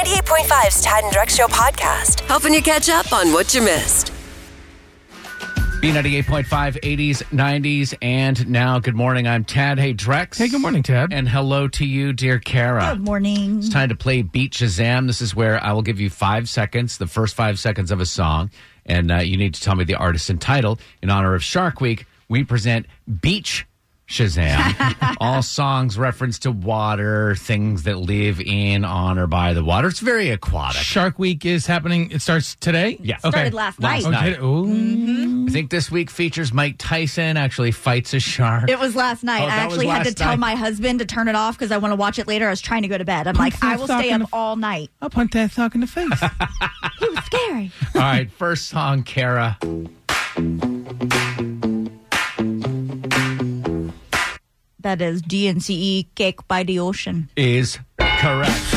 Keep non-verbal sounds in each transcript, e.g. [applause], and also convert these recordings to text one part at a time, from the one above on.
B98.5's Tad and Drex Show podcast, helping you catch up on what you missed. B98.5, 80s, 90s, and now. Good morning. I'm Tad. Hey, Drex. Hey, good morning, Tad. And hello to you, dear Kara. Good morning. It's time to play Beat Shazam. This is where I will give you five seconds, the first five seconds of a song, and uh, you need to tell me the artist and title. In honor of Shark Week, we present Beach Shazam. [laughs] All songs reference to water, things that live in, on, or by the water. It's very aquatic. Shark Week is happening. It starts today. Yeah. Okay. Started last Last night. night. Okay. Ooh. Mm-hmm. I think this week features Mike Tyson actually fights a shark. It was last night. Oh, I that was actually had to last tell night. my husband to turn it off because I want to watch it later. I was trying to go to bed. I'm like, I will stay in up the- all night. I'll punch that sock in the face. [laughs] He was scary. All right, first song, Kara. That is DNCE E, Cake by the Ocean. is correct.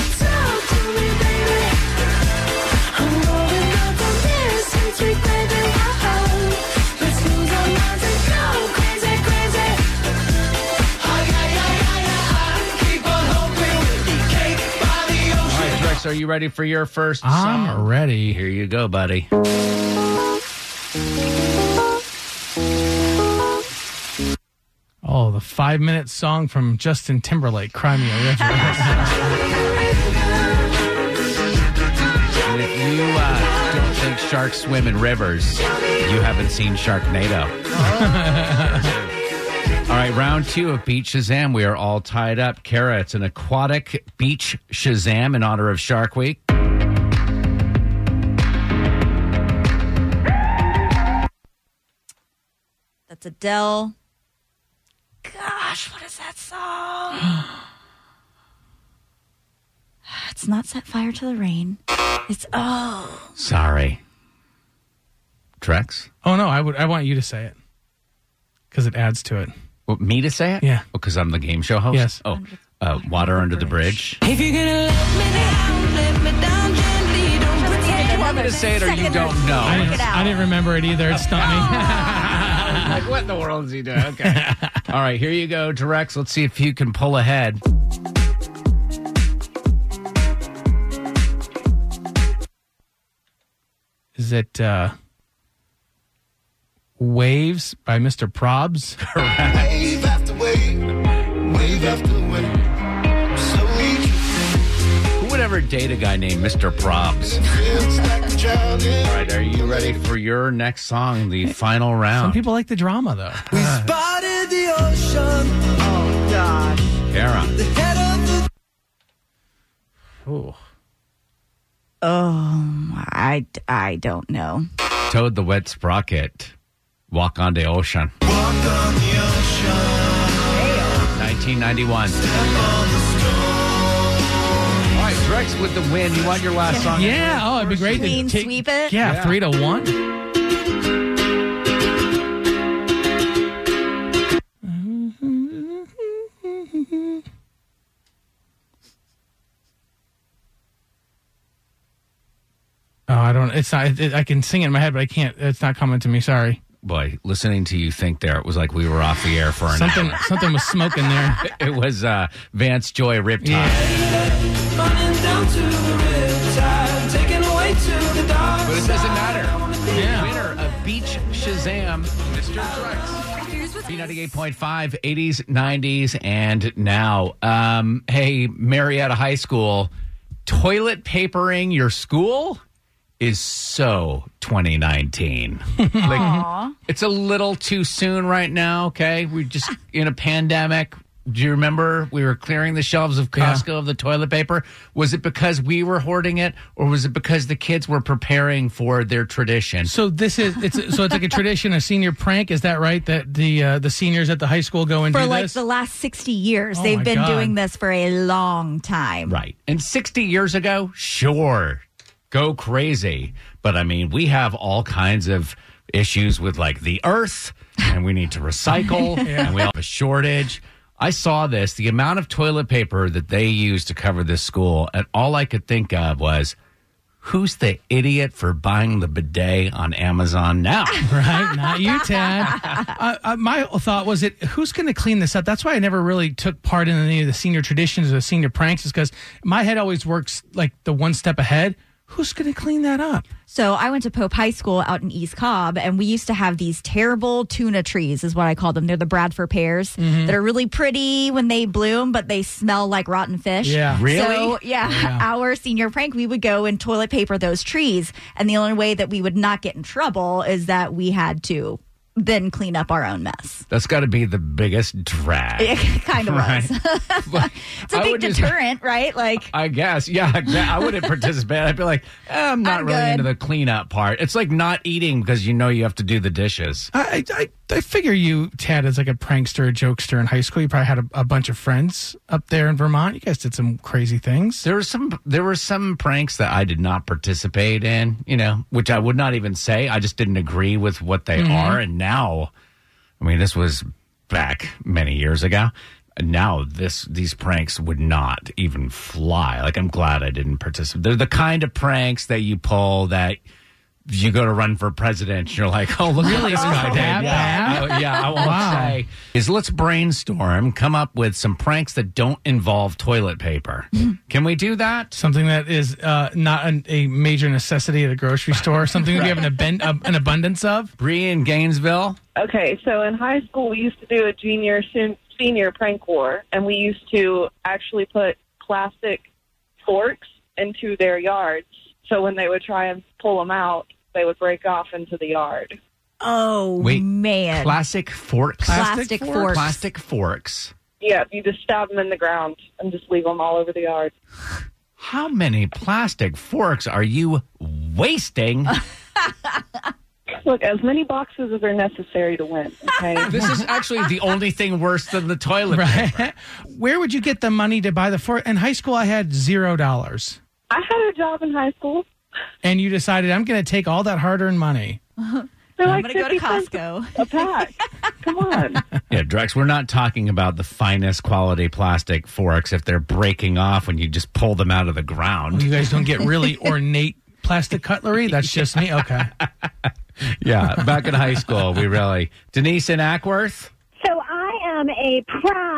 All right, Drex, are you ready for your first I'm song? ready. Here you go, buddy. The five minute song from Justin Timberlake, Cry Me a River. [laughs] And if you uh, don't think sharks swim in rivers, you haven't seen Sharknado. [laughs] all right, round two of Beach Shazam. We are all tied up. Kara, it's an aquatic beach Shazam in honor of Shark Week. That's Adele. Gosh, what is that song? [sighs] it's not Set Fire to the Rain. It's, oh. Sorry. Drex? oh no, I would. I want you to say it because it adds to it. Well, me to say it? Yeah. Because I'm the game show host? Yes. Oh, uh, Water Under the Bridge. If you're gonna let me down, let me down gently. Don't pretend You want me to say it or you don't know? I didn't. I didn't remember it either. It stumped me. [laughs] like, what in the world is he doing? Okay. [laughs] All right, here you go, Drex. Let's see if you can pull ahead. Is it uh, Waves by Mr. Probz? [laughs] Wave after wave, wave after wave. Slowly Who would ever date a guy named Mr. Probz? feels like a drowning. All right, are you ready for your next song, the final round? Some people like the drama though. Oh, Spotted the ocean, Kara. head of the Ooh. Oh, um, I, I don't know. Toad the Wet Sprocket. Walk on the Ocean. walk on the ocean. 1991. All right, Drex with the win. You want your last song? Yeah. Oh, it'd be great Clean to take, sweep it? Yeah, Yeah. three to one. Oh, I don't. It's not. It, I can sing it in my head, but I can't. It's not coming to me. Sorry. Boy, listening to you think there, it was like we were off the air for an Something. hour. [laughs] something was smoking there. [laughs] It was uh, Vance Joy Riptide. Yeah. running down to the riptide, taken away to the dark But it doesn't matter. Yeah. Winner of Beach Shazam, Mr. Drex. B98.5, 80s, 90s, and now. Um, hey, Marietta High School, toilet papering your school is so 2019. [laughs] like, it's a little too soon right now, okay? We're just in a pandemic. Do you remember we were clearing the shelves of Costco of the toilet paper? Was it because we were hoarding it, or was it because the kids were preparing for their tradition? So this is it's so it's like a tradition, a senior prank. Is that right? That the uh, the seniors at the high school go and For do like this. the last 60 years. Oh They've been God. doing this for a long time. Right. And 60 years ago, sure, go crazy. But I mean, we have all kinds of issues with like the earth, and we need to recycle, [laughs] and we have a shortage. I saw this, the amount of toilet paper that they used to cover this school, and all I could think of was, who's the idiot for buying the bidet on Amazon now? [laughs] right? Not you, Ted. uh, uh, my thought was it who's going to clean this up? That's why I never really took part in any of the senior traditions or the senior pranks, is because my head always works like the one step ahead. Who's going to clean that up? So I went to Pope High School out in East Cobb, and we used to have these terrible tuna trees, is what I call them. They're the Bradford pears Mm-hmm. that are really pretty when they bloom, but they smell like rotten fish. Yeah. Really? So yeah, [laughs] our senior prank, we would go and toilet paper those trees, and the only way that we would not get in trouble is that we had to then clean up our own mess. That's got to be the biggest drag. [laughs] It kind of Right. [laughs] was. it's a I big would just- deterrent, right? Like. I guess, yeah. I wouldn't participate. I'd be like, eh, I'm not I'm really good. into the cleanup part. It's like not eating because you know you have to do the dishes. I, I, I figure you, Tad, as like a prankster, a jokester in high school. You probably had a, a bunch of friends up there in Vermont. You guys did some crazy things. There were some, there were some pranks that I did not participate in. You know, which I would not even say. I just didn't agree with what they mm-hmm. are. And now, I mean, this was back many years ago. Now this these pranks would not even fly. Like I'm glad I didn't participate. They're the kind of pranks that you pull that you go to run for president. And you're like, oh look what this guy did. that Yeah, I, yeah. I won't Wow. say. Is let's brainstorm, come up with some pranks that don't involve toilet paper. Can we do that? Something that is uh, not an, a major necessity at a grocery store. [laughs] Something that you have an, aben- uh, an abundance of. Bree in Gainesville. Okay, so in high school, we used to do a junior sen- senior prank war, and we used to actually put plastic forks into their yards. So when they would try and pull them out, they would break off into the yard. Oh Wait, man! Plastic forks. Plastic forks. Plastic forks. Yeah, you just stab them in the ground and just leave them all over the yard. How many plastic forks are you wasting? [laughs] Look, as many boxes as are necessary to win. Okay. [laughs] this is actually the only thing worse than the toilet paper. Right? [laughs] Where would you get the money to buy the fork? In high school, I had zero dollars. I had a job in high school. And you decided, I'm going to take all that hard earned money. [laughs] They're I'm like gonna go to Costco. A pack. Come on. [laughs] Yeah, Drex, we're not talking about the finest quality plastic forks if they're breaking off when you just pull them out of the ground. You guys don't get really [laughs] ornate plastic cutlery? That's just me? Okay. Yeah, back in high school, we really. Denise in Acworth? So I am a proud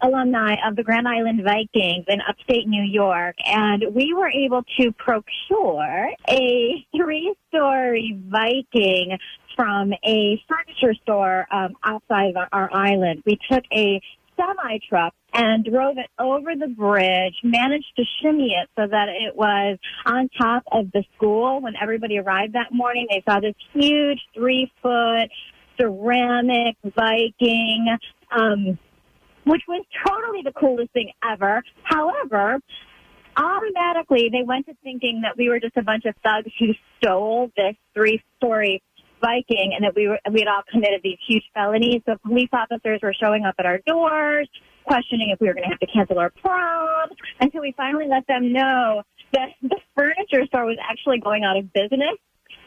alumni of the Grand Island Vikings in upstate New York, and we were able to procure a three-story Viking from a furniture store um, outside of our island. We took a semi truck and drove it over the bridge, managed to shimmy it so that it was on top of the school. When everybody arrived that morning, they saw this huge three foot ceramic Viking, um, which was totally the coolest thing ever. However, automatically they went to thinking that we were just a bunch of thugs who stole this three story Viking and that we were we had all committed these huge felonies. So police officers were showing up at our doors, questioning if we were going to have to cancel our prom, until we finally let them know that the furniture store was actually going out of business,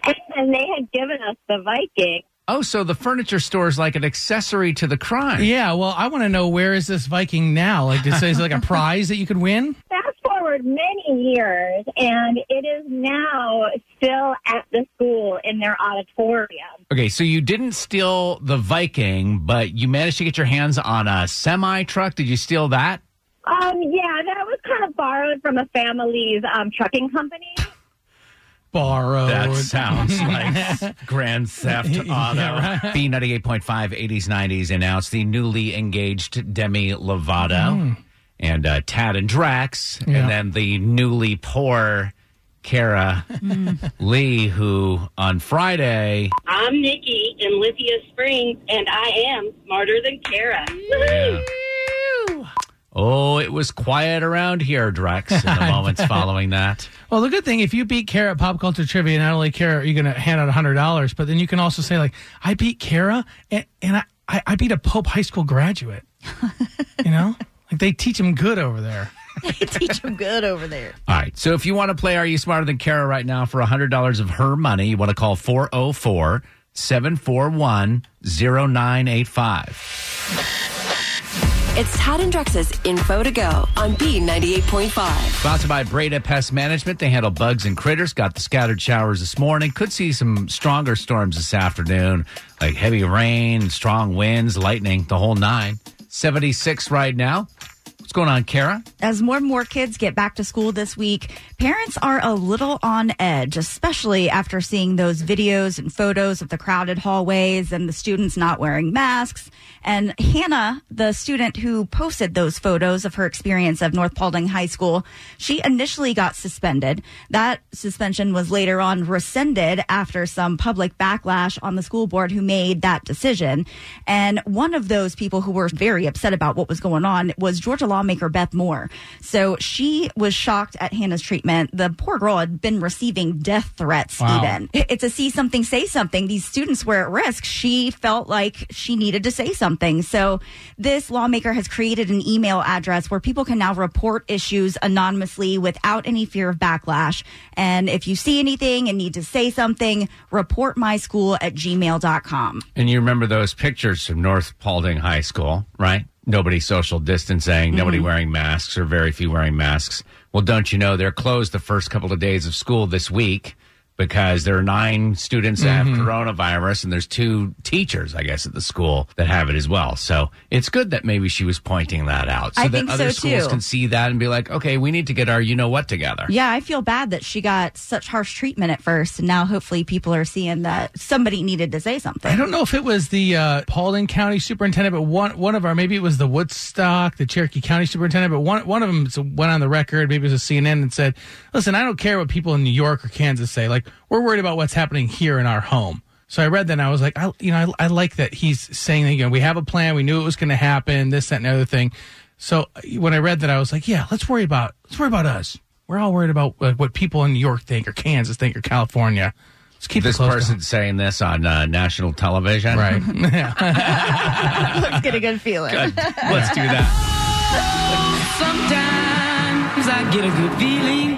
and, and they had given us the Viking. Oh, so the furniture store is like an accessory to the crime. Yeah, well, I want to know where is this Viking now? Like, is it like a [laughs] prize that you could win? Fast forward many years, and it is now still at the school in their auditorium. Okay, so you didn't steal the Viking, but you managed to get your hands on a semi truck. Did you steal that? Um, yeah, that was kind of borrowed from a family's um, trucking company. Borrowed. That sounds [laughs] like Grand Theft Auto. Yeah, right. B98.5 80s 90s announced the newly engaged Demi Lovato and uh, Tad and Drex, Yeah. and then the newly poor Kara Lee, who on Friday. I'm Nikki in Lithia Springs, and I am smarter than Kara. Yeah. Oh, it was quiet around here, Drex, in the [laughs] moments following that. Well, the good thing, if you beat Kara at pop culture trivia, not only Kara, you're going to hand out hundred dollars, but then you can also say like, I beat Kara, and, and I, I, I beat a Pope High School graduate. [laughs] you know, like they teach them good over there. [laughs] They teach them good over there. All right. So if you want to play Are You Smarter Than Kara right now for $100 of her money, you want to call 404 741 0985. It's Tad and Drex's Info to Go on B98.5. Sponsored by Breda Pest Management. They handle bugs and critters. Got the scattered showers this morning. Could see some stronger storms this afternoon, like heavy rain, strong winds, lightning, the whole nine. 76 right now. What's going on, Kara? As more and more kids get back to school this week, parents are a little on edge, especially after seeing those videos and photos of the crowded hallways and the students not wearing masks. And Hannah, the student who posted those photos of her experience of North Paulding High School, she initially got suspended. That suspension was later on rescinded after some public backlash on the school board who made that decision. And one of those people who were very upset about what was going on was Georgia lawmaker Beth Moore. So she was shocked at Hannah's treatment. The poor girl had been receiving death threats Wow. even. It's a see something, say something. These students were at risk. She felt like she needed to say something. So this lawmaker has created an email address where people can now report issues anonymously without any fear of backlash. And if you see anything and need to say something, report my school at gmail.com. And you remember those pictures from North Paulding High School, right? Nobody social distancing, nobody mm-hmm. wearing masks, or very few wearing masks. Well, don't you know they're closed the first couple of days of school this week because there are nine students that have coronavirus and there's two teachers, I guess, at the school that have it as well. So it's good that maybe she was pointing that out so I that think other so, schools too. can see that and be like, okay, we need to get our you know what together. Yeah, I feel bad that she got such harsh treatment at first. And now hopefully people are seeing that somebody needed to say something. I don't know if it was the uh, Paulding County superintendent, but one one of our maybe it was the Woodstock, the Cherokee County superintendent, but one one of them went on the record, maybe it was a CNN, and said, "Listen, I don't care what people in New York or Kansas say. Like we're worried about what's happening here in our home." So I read that and I was like, I, you know, I, I like that he's saying that, you know, we have a plan. We knew it was going to happen, this, that, and the other thing. So uh, when I read that, I was like, yeah, let's worry about, let's worry about us. We're all worried about uh, what people in New York think or Kansas think or California. Let's keep This it close to person saying this on uh, national television. Right. [laughs] [laughs] yeah. Let's get a good feeling. Good. Let's do that. [laughs] Sometimes I get a good feeling.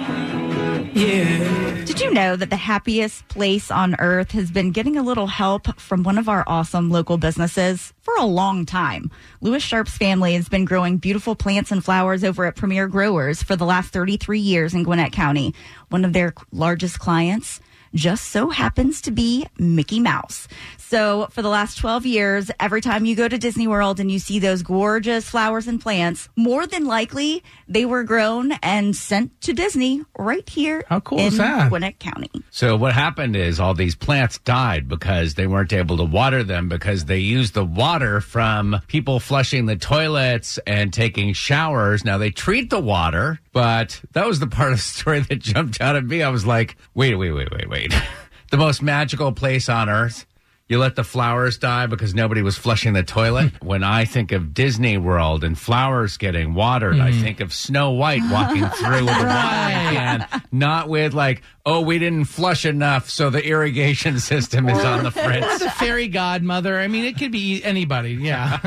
Know that the happiest place on earth has been getting a little help from one of our awesome local businesses for a long time? Lewis Sharp's family has been growing beautiful plants and flowers over at Premier Growers for the last 33 years in Gwinnett County. One of their largest clients just so happens to be Mickey Mouse. So for the last 12 years, every time you go to Disney World and you see those gorgeous flowers and plants, more than likely they were grown and sent to Disney right here How cool in is that? Gwinnett County. So what happened is all these plants died because they weren't able to water them because they used the water from people flushing the toilets and taking showers. Now they treat the water, but that was the part of the story that jumped out at me. I was like, wait, wait, wait, wait, wait. [laughs] the most magical place on earth. You let the flowers die because nobody was flushing the toilet. [laughs] when I think of Disney World and flowers getting watered, I mm. think of Snow White walking [laughs] through with a watering can, not with like, oh, we didn't flush enough, so the irrigation system is on the fritz. Or the fairy godmother. I mean, it could be anybody. Yeah.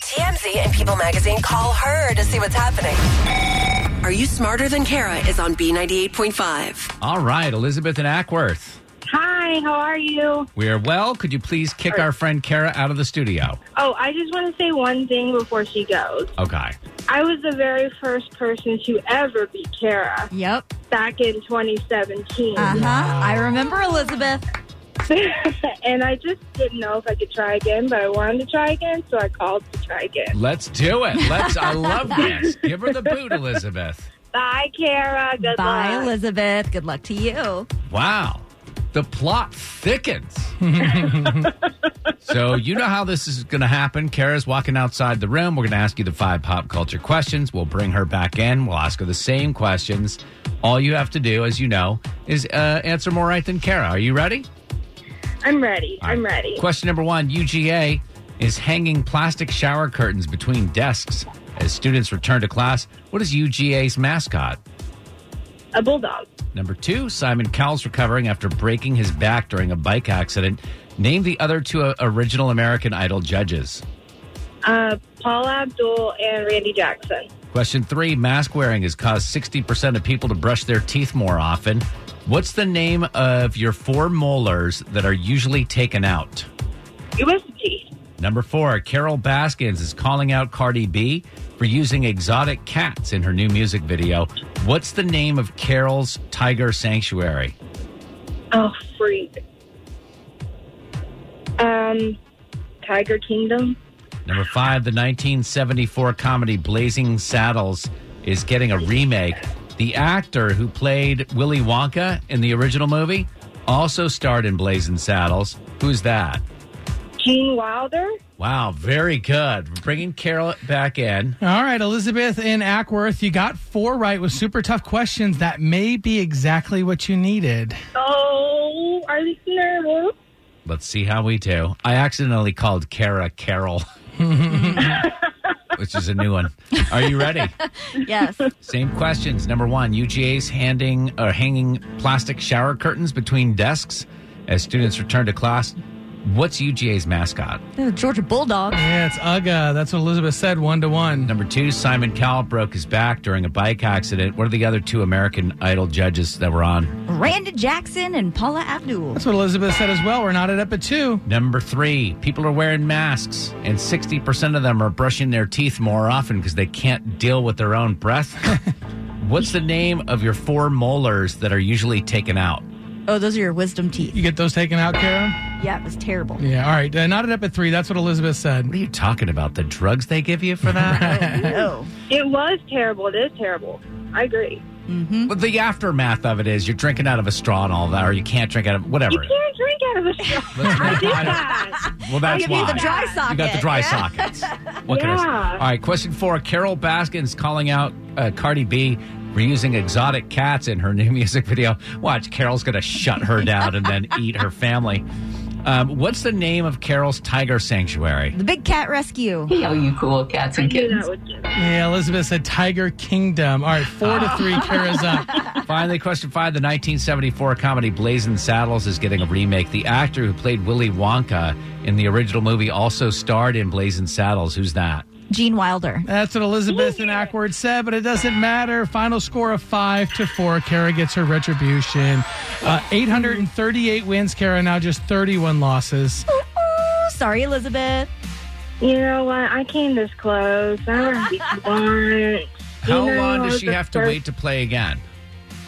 TMZ and People Magazine call her to see what's happening. Are You Smarter Than Kara is on B98.5. All right, Elizabeth and Acworth. Hi, how are you? We are well. Could you please kick our friend Kara out of the studio? Oh, I just want to say one thing before she goes. Okay. I was the very first person to ever beat Kara Yep. back in 2017. Uh huh. I remember Elizabeth. [laughs] and I just didn't know if I could try again, but I wanted to try again, so I called to try again. Let's do it. Let's. I love this. Give her the boot, Elizabeth. Bye, Kara. Good Bye, luck. Elizabeth. Good luck to you. Wow. The plot thickens. so, you know how this is going to happen. Kara's walking outside the room. We're going to ask you the five pop culture questions. We'll bring her back in. We'll ask her the same questions. All you have to do, as you know, is uh, answer more right than Kara. Are you ready? I'm ready. All I'm ready. Question number one UGA. is hanging plastic shower curtains between desks as students return to class. What is UGA's mascot? A bulldog. Number two, Simon Cowell's recovering after breaking his back during a bike accident. Name the other two uh, original American Idol judges. Uh, Paul Abdul and Randy Jackson. Question three, mask wearing has caused 60% of people to brush their teeth more often. What's the name of your four molars that are usually taken out? teeth. Number four, Carol Baskins is calling out Cardi B for using exotic cats in her new music video. What's the name of Carol's tiger sanctuary? Oh, freak. Um, Tiger Kingdom. Number five, the 1974 comedy Blazing Saddles is getting a remake. The actor who played Willy Wonka in the original movie also starred in Blazing Saddles. Who's that? Gene Wilder. Wow, very good. We're bringing Carol back in. All right, Elizabeth in Acworth, you got four right with super tough questions. That may be exactly what you needed. Oh, are you nervous? Let's see how we do. I accidentally called Kara Carol, [laughs] [laughs] which is a new one. Are you ready? [laughs] Yes. Same questions. Number one, UGA's handing or hanging plastic shower curtains between desks as students return to class. What's UGA's mascot? The Georgia Bulldog. Yeah, it's Uga. That's what Elizabeth said, one to one. Number two, Simon Cowell broke his back during a bike accident. What are the other two American Idol judges that were on? Randy Jackson and Paula Abdul. That's what Elizabeth said as well. We're knotted up at two. Number three, people are wearing masks, and 60% of them are brushing their teeth more often because they can't deal with their own breath. [laughs] What's the name of your four molars that are usually taken out? Oh, those are your wisdom teeth. You get those taken out, Kara? Yeah, it was terrible. Yeah, all right. Uh, knotted up at three. That's what Elizabeth said. What are you talking about? The drugs they give you for that? [laughs] No. It was terrible. It is terrible. I agree. But the aftermath of it is you're drinking out of a straw and all that, or you can't drink out of whatever. You can't drink out of a straw. [laughs] Let's I did that. [laughs] Well, that's give you why. the dry You got the dry yeah. sockets. What can I say? Yeah. All right, question four. Carol Baskins calling out uh, Cardi B for using exotic cats in her new music video. Watch, Carol's going to shut her down and then eat her family. Um, what's the name of Carol's tiger sanctuary? The Big Cat Rescue. Oh, you cool cats and I kittens. that would get Yeah, Elizabeth said Tiger Kingdom. All right, four to three. Kara's up. [laughs] Finally, question five. The 1974 comedy Blazing Saddles is getting a remake. The actor who played Willy Wonka in the original movie also starred in Blazing Saddles. Who's that? Gene Wilder. That's what Elizabeth and Acworth said, but it doesn't matter. Final score of five to four. Kara gets her retribution. Uh, 838 wins. Kara now just 31 losses. Ooh, sorry, Elizabeth. You know what? I came this close. I already [laughs] won. How You know, long does she the have to first- wait to play again?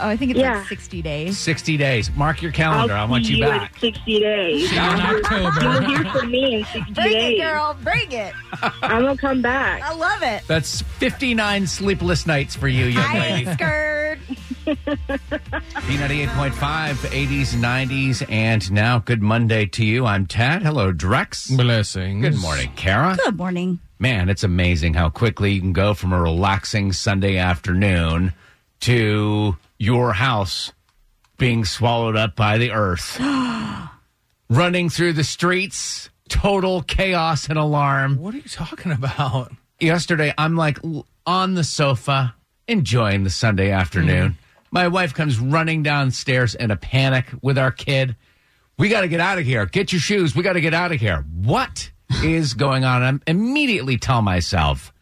Oh, I think it's Yeah. like 60 days. 60 days. Mark your I'll calendar. I want see you you back. in 60 days. See you in October. You'll hear from me in 60 Bring days. it, girl. Bring it. I'm going to come back. I love it. That's 59 sleepless nights for you, young I lady. ain't scared. B98.5, 80s, 90s, and now good Monday to you. I'm Tad. Hello, Drex. Blessings. Good morning, Kara. Good morning. Man, it's amazing how quickly you can go from a relaxing Sunday afternoon to your house being swallowed up by the earth. [gasps] Running through the streets, total chaos and alarm. What are you talking about? Yesterday, I'm like on the sofa enjoying the Sunday afternoon. Mm-hmm. My wife comes running downstairs in a panic with our kid. We got to get out of here. Get your shoes. We got to get out of here. What [laughs] is going on? I immediately tell myself,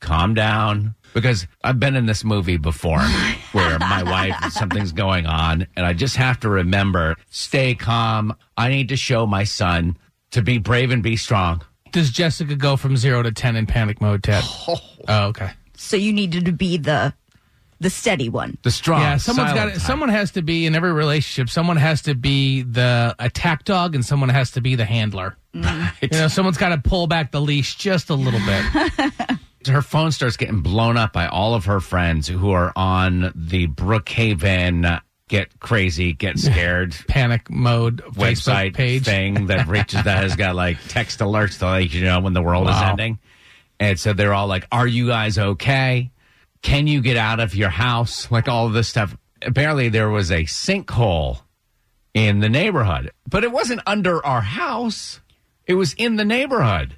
calm down. Because I've been in this movie before [laughs] where my wife, something's going on, and I just have to remember stay calm. I need to show my son to be brave and be strong. Does Jessica go from zero to 10 in panic mode, Ted? [laughs] Oh. oh, okay. So you needed to be the the steady one. The strong. yeah, someone's got silent to, type. someone has to be in every relationship. Someone has to be the attack dog, and someone has to be the handler. Mm. [laughs] You know, someone's got to pull back the leash just a little bit. Her phone starts getting blown up by all of her friends who are on the Brookhaven get crazy, get scared Panic mode website Facebook page. thing that [laughs] reaches that has got like text alerts to like you know when the world is ending. And so they're all like, Are you guys okay? Can you get out of your house? Like all of this stuff. Apparently there was a sinkhole in the neighborhood, but it wasn't under our house. It was in the neighborhood.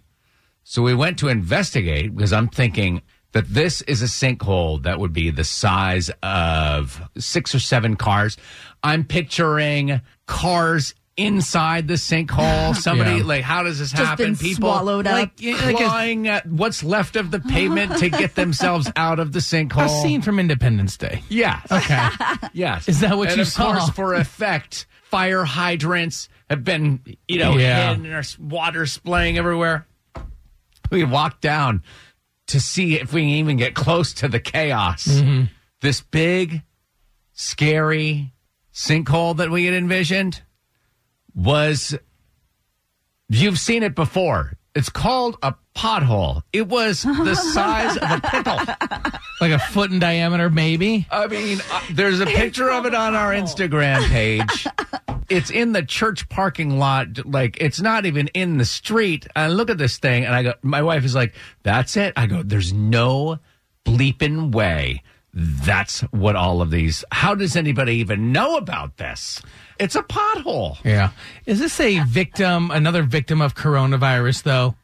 So we went to investigate because I'm thinking that this is a sinkhole that would be the size of six or seven cars. I'm picturing cars inside the sinkhole. [laughs] Somebody Yeah. like, how does this Just happen? been People swallowed up. like, yeah, like clawing at what's left of the pavement to get themselves [laughs] out of the sinkhole. A scene from Independence Day. Yes. Okay. [laughs] Yes. Is that what and you of saw? course, for effect, fire hydrants have been, you know, Yeah. hidden and there's water splaying everywhere. [laughs] We walked down to see if we can even get close to the chaos. Mm-hmm. This big, scary sinkhole that we had envisioned was, you've seen it before. It's called a pothole. It was the [laughs] size of a pickle. Like a foot in diameter, maybe. I mean, uh, there's a picture of it on our [laughs] Instagram page. It's in the church parking lot. Like, it's not even in the street. I look at this thing and I go, my wife is like, that's it. I go, there's no bleeping way. That's what all of these, how does anybody even know about this? It's a pothole. Yeah. Is this a victim, another victim of coronavirus, though,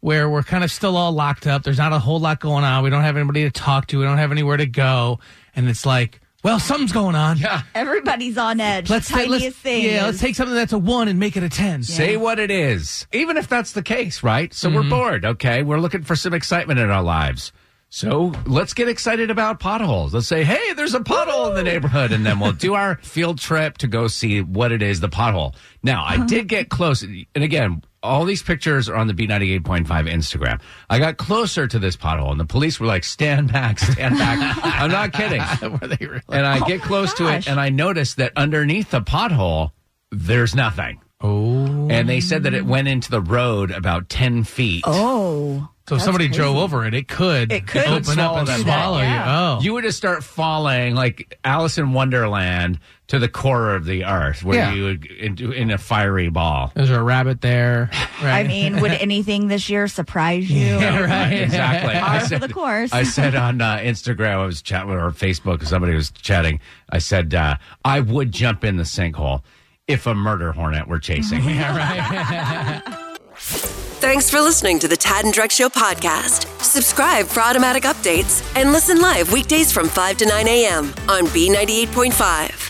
where we're kind of still all locked up? There's not a whole lot going on. We don't have anybody to talk to. We don't have anywhere to go. And it's like, well, something's going on. Yeah. Everybody's on edge. Let's, the ta- let's thing. yeah, let's take something that's a one and make it a ten. Say what it is, even if that's the case, right? So we're mm-hmm. bored, okay? We're looking for some excitement in our lives. So let's get excited about potholes. Let's say, hey, there's a pothole in the neighborhood, and then we'll do our field trip to go see what it is, the pothole. Now, I [laughs] did get close, and again, all these pictures are on the B98.5 Instagram. I got closer to this pothole, and the police were like, stand back, stand back. [laughs] I'm not kidding. [laughs] Were they really? And I oh get close to it, and I noticed that underneath the pothole, there's nothing. Oh. And they said that it went into the road about 10 feet. Oh. So if somebody crazy. drove over it, it could, It could open up swallow and them. swallow Yeah. you. Oh. You would just start falling like Alice in Wonderland to the core of the earth where Yeah. you would into in a fiery ball. There's a rabbit there. Right. [laughs] I mean, would anything this year surprise you? Yeah, [laughs] right. Exactly. Par for the course. I said on uh, Instagram, I was chatting or Facebook, somebody was chatting. I said, uh, I would jump in the sinkhole if a murder hornet were chasing me. [laughs] yeah, right. Thanks for listening to the Tad and Drex Show podcast. Subscribe for automatic updates and listen live weekdays from 5 to 9 a.m. on B98.5.